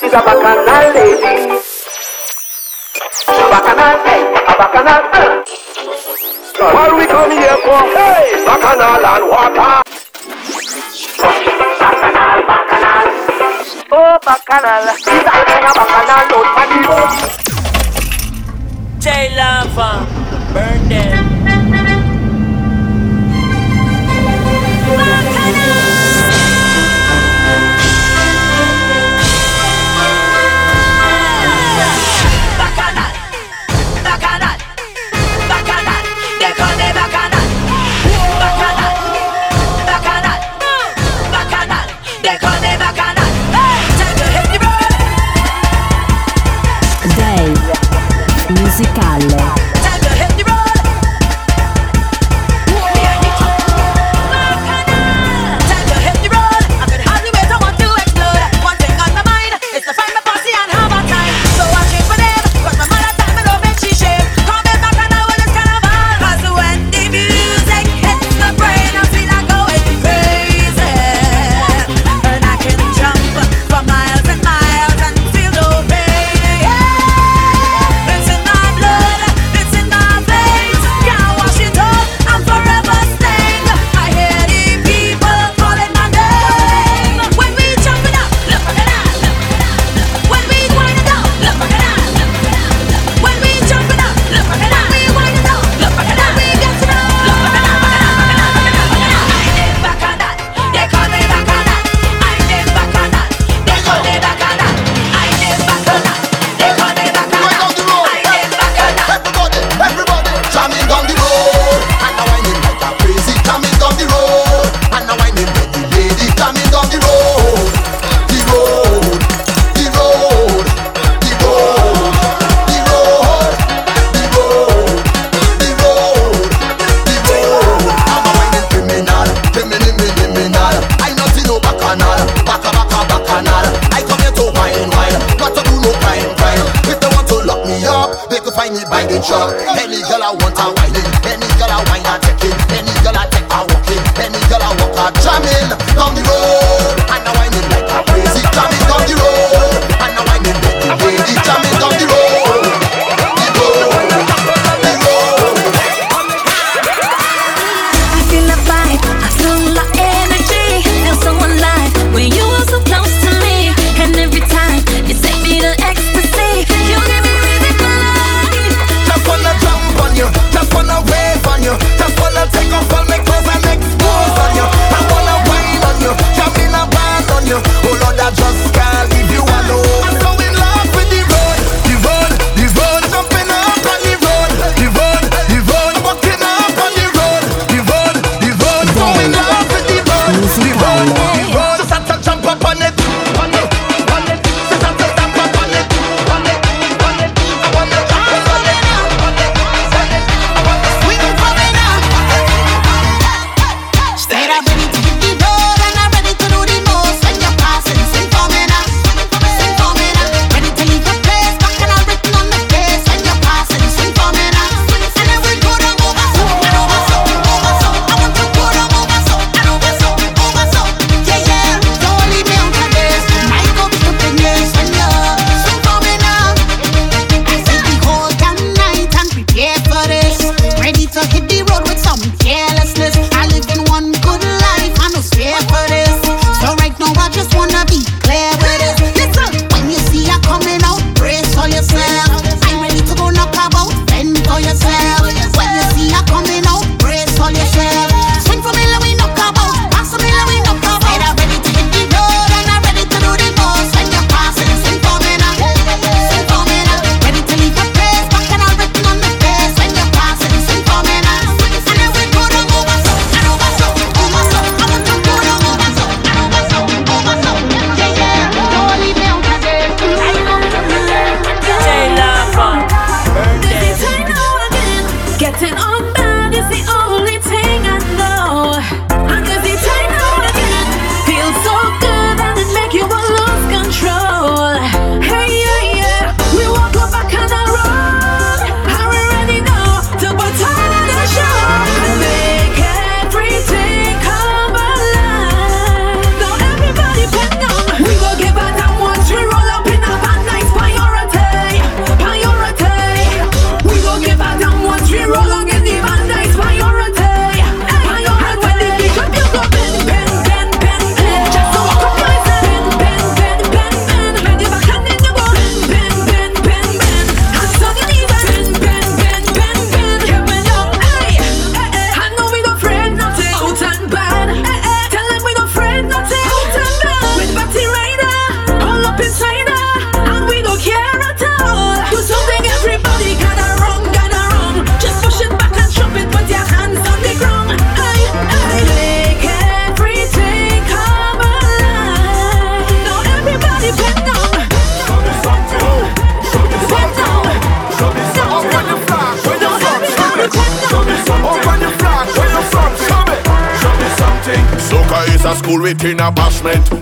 She's a bacchanal lady. Bacchanal, hey, a bacchanal. Uh. What we come here for? Hey, bacchanal and water. Bacchanal, bacchanal. Oh, bacchanal. She's a bacchanal, don't panic. Jay Lava, burn them.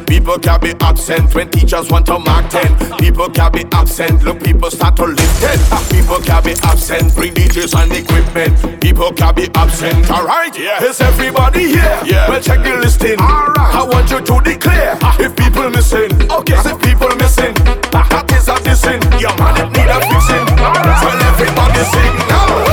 People can be absent when teachers want to mark 10. People can be absent, look, people start to lift 10. People can be absent, bring DJs and equipment. People can be absent, alright? Yeah. Is everybody here? Yeah. Well, check the listing. Alright. I want you to declare if people missing. Okay. If people missing, that is a dissing. Your man, it need a fixing. Well, everybody sing now.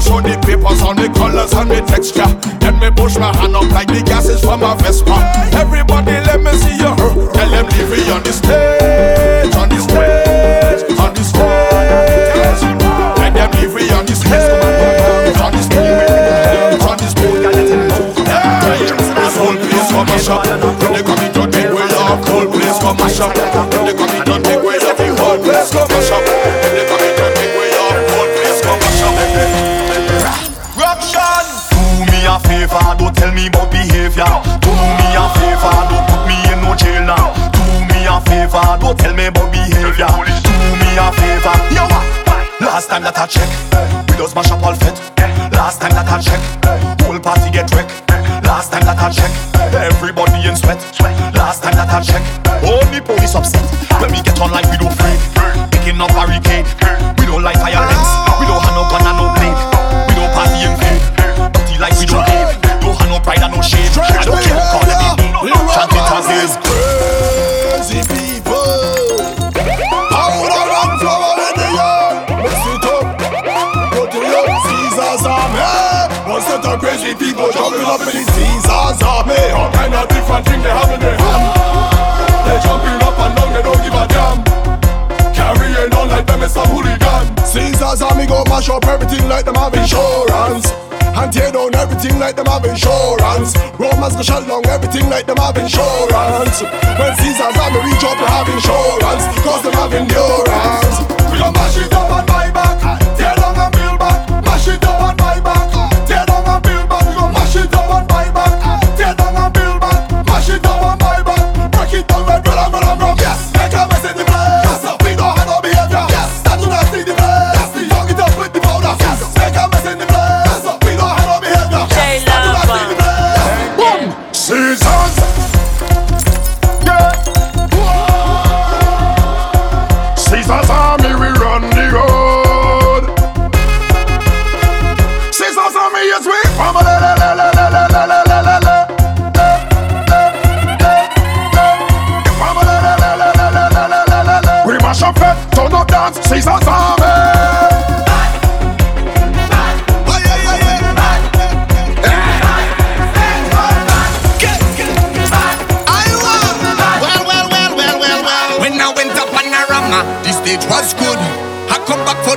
show the papers on the colors and the texture. Then me push my hand up like the gases from a Vespa. behavior. Do me a favor, don't put me in no jail now. Do me a favor, don't tell me about behavior. Do me a favor, yo. Last time that I check, we just mash up all fit. Last time that I check, whole party get wrecked. Last time that I check, everybody in sweat. Last time that I check, only police upset. When we get on like we don't. and think they having their ham. They jumping up and down, they don't give a damn. Carrying on like them is some hooligan. Caesar's army go mash up everything like them have insurance. And tear down everything like them have insurance. Romans go shut down everything like them have insurance. When Caesar's army reach up, they have insurance. Cause them have endurance.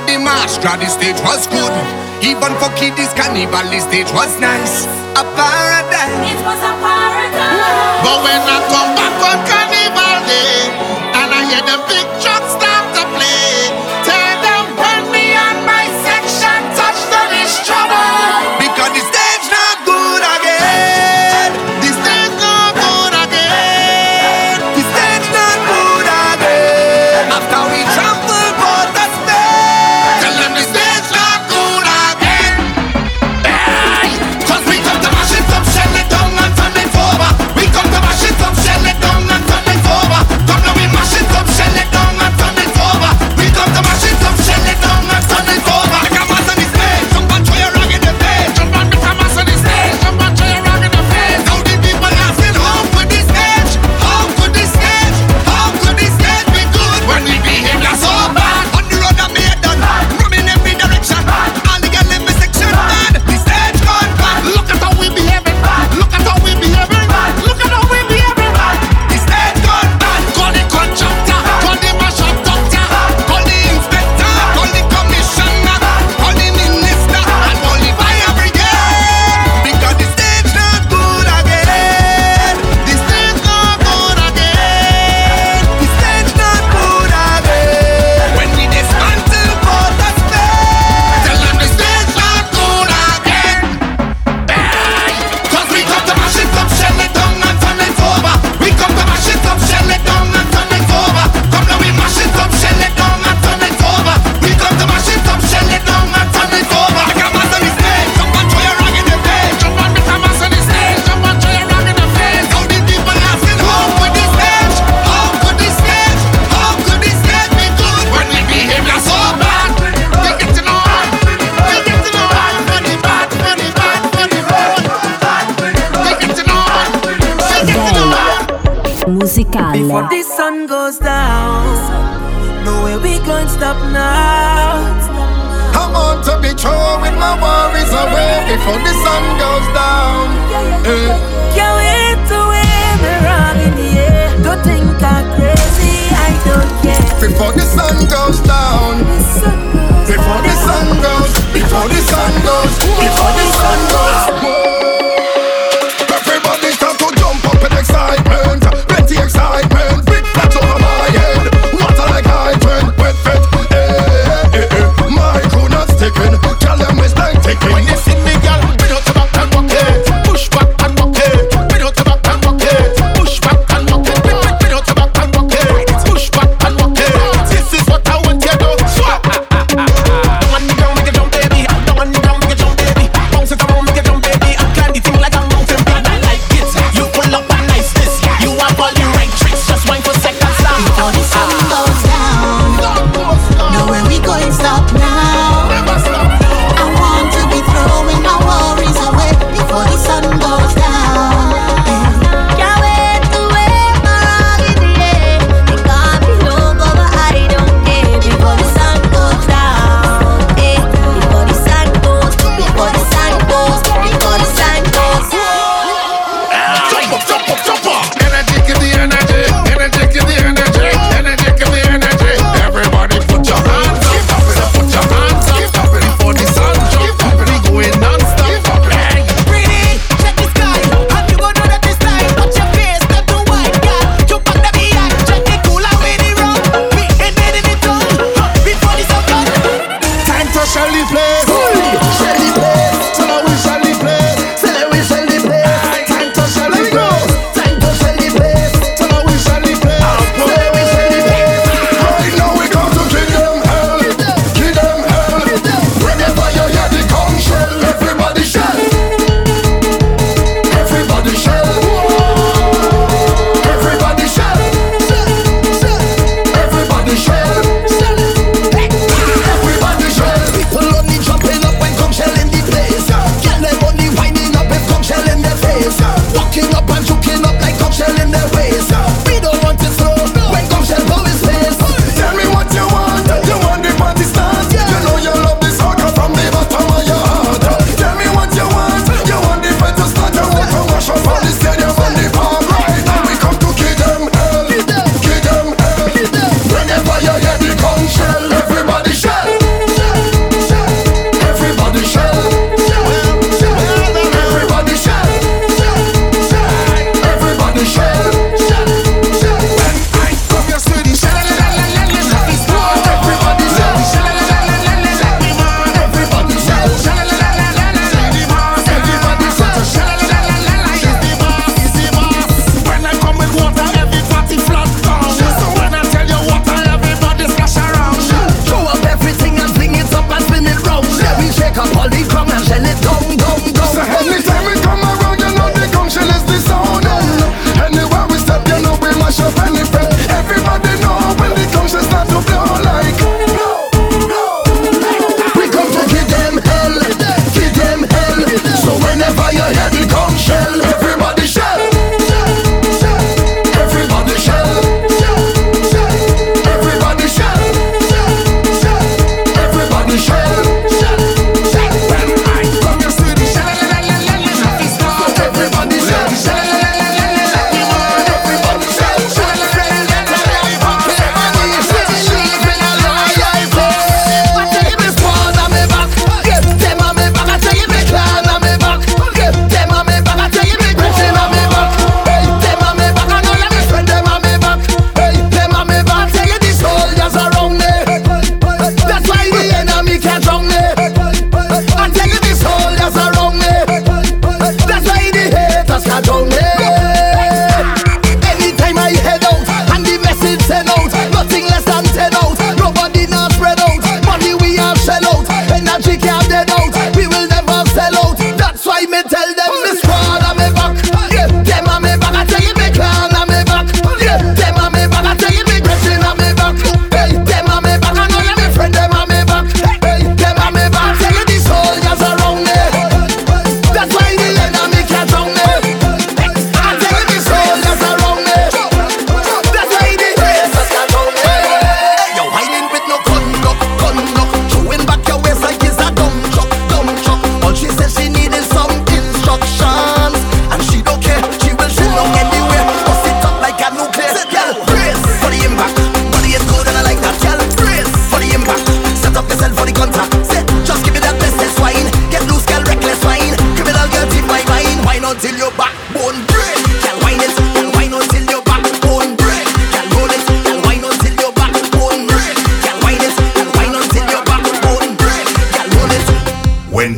the march, draw the stage was good. Even for kiddies, carnival, the stage was nice. A paradise. It was a paradise. But when I come back on carnival day, and I hear the big trucks can't stop now. I'm on to be true with my worries away before the sun goes down. Uh. Can't wait to wear me round in the air. Don't think I'm crazy, I don't care. Before the sun goes down. Before the sun goes. Before the sun goes. Before the sun goes. Before the sun goes.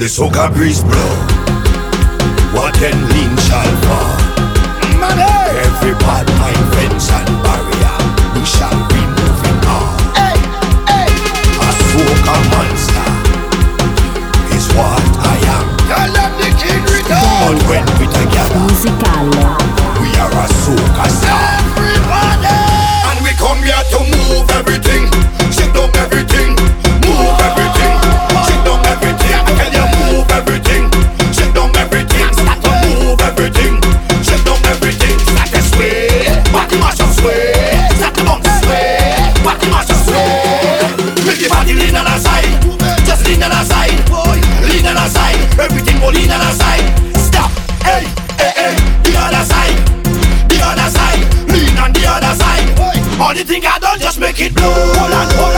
The soca breeze blow. What then lean shall fall. Money. Every part mind fence and barrier. We shall be moving on. Hey, hey. A soca monster is what I am. I love the king return. But when we together, Musicale. we are a soca star. think I done just make it blow and hold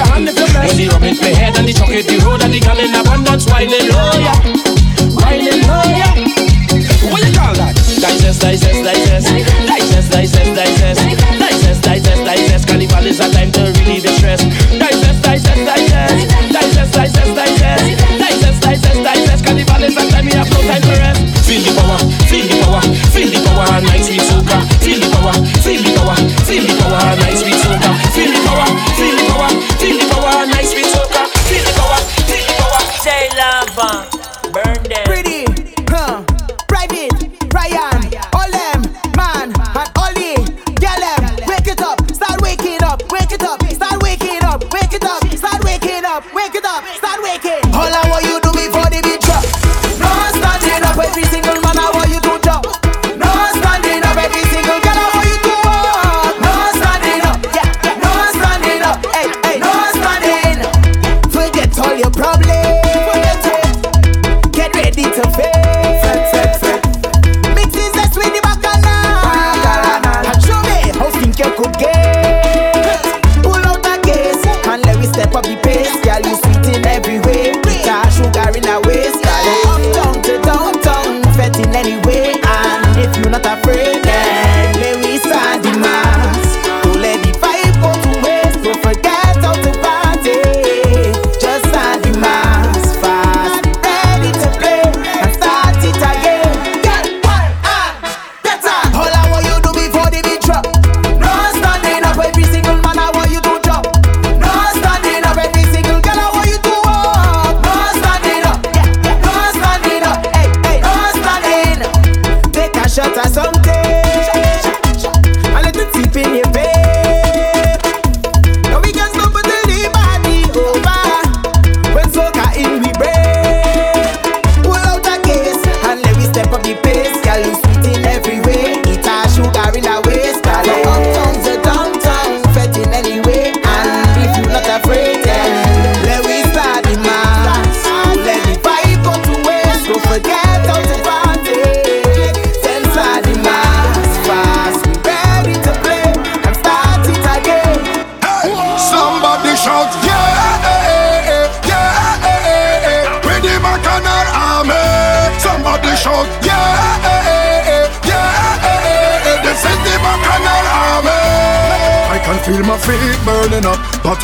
your hand if you blessed. When the rum hit me head and the chuck the road and the gun in abundance, whining low, yeah.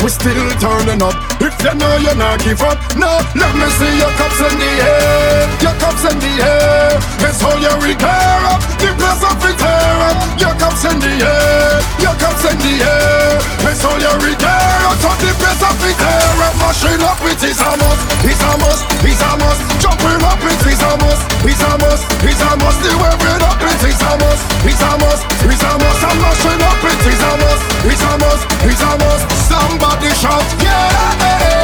We still turning up. If you know you're not give up, no, let me see your cups in the air, your cups in the air. It's all you repair up, the place of it up. Your cups in the air, your cups in the air. It's all you repair up, so the place of it up. Mashing up with his amos, his amos, his amos. Jumping up with his amos, his amos, his amos. The waving up with his amos, his amos, his amos. I'm mashing up with his amos, his amos, his amos. Somebody shout, yeah,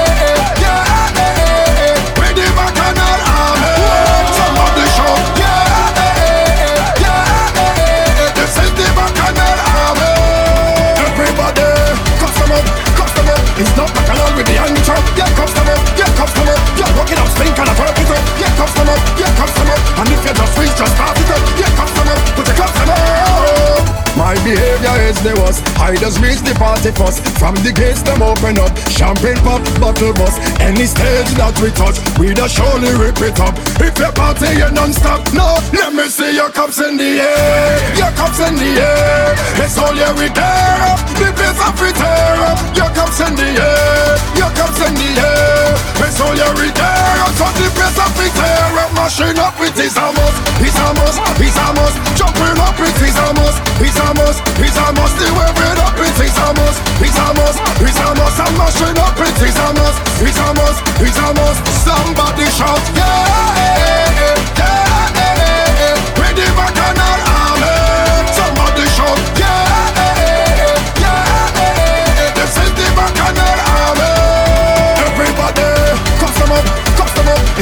behavior is the worst. I just reach the party first. From the gates them open up. Champagne pop, bottle bust. Any stage that we touch, we just surely rip it up. If you party you non-stop, no, let me see your cups in the air. Your cups in the air. It's all you we care up. The place of it tear up. Your cups in the air. Your cups in the air. It's all you we care up. The place of it tear up. Mashing up with his amos, his amos, his amos. Jumping up with his amos, his amos, his amos. The waving up with his amos, his amos, his amos. I'm mashing up with his amos, his amos, his amos. Somebody shout, yeah, yeah, with the bacchanal army.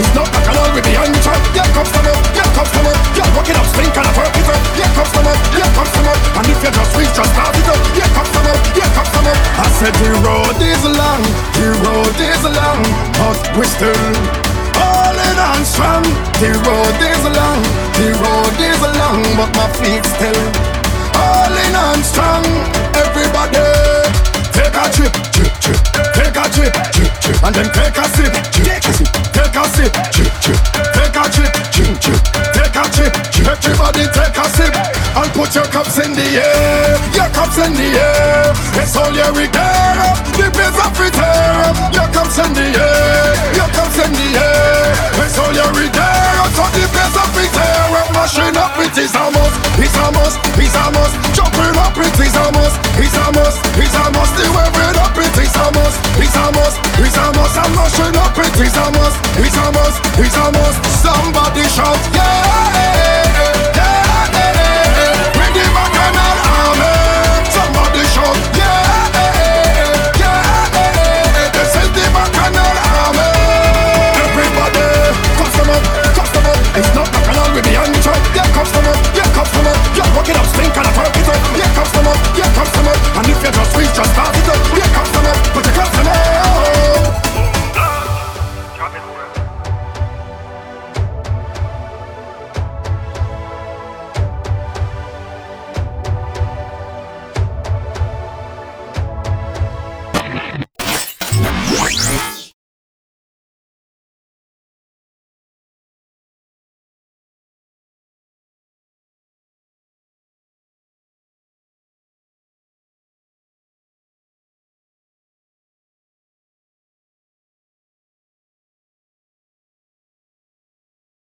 It's not bacchanal with the anchor. Yeah, customer, yeah, customer, yeah, rock it up, spin, kind of work it up. Yeah, customer, yeah, customer, and if you just reach, just start it up. Yeah, customer, yeah, customer. I said the road is long, the road is long, but we still holding on strong. The road is long, the road is long, but my feet still. All swelling and strong. Everybody, take a chip, chip, chip. Take a chip, chip, chip. And then take a sip, chip, chip. A sip, chip, chip. Take a chip, chip, chip. Take a chip, chip. Everybody take a sip and put your cups in the air. Your cups in the air. It's all your regret. The place of it. Your cups in the air. Your cups in the air. It's all your regret. So the place of it. Mashing up it is a must. It's a must. It's a must. Jumping up it is a must. It's a must. It's a must. The wearing up it is a must. It's a must, it's a must. somebody shout, yeah, yeah, yeah, yeah. Bring the bacchanal army. Somebody shout, yeah, yeah, yeah. This is the bacchanal army. Everybody, customer, customer. It's not bacchanal with the answer. Yeah, customer, yeah, customer. You're walking up, stink and a turkey. Yeah, customer, yeah, customer. And if you just reach, just start it up. Yeah, customer.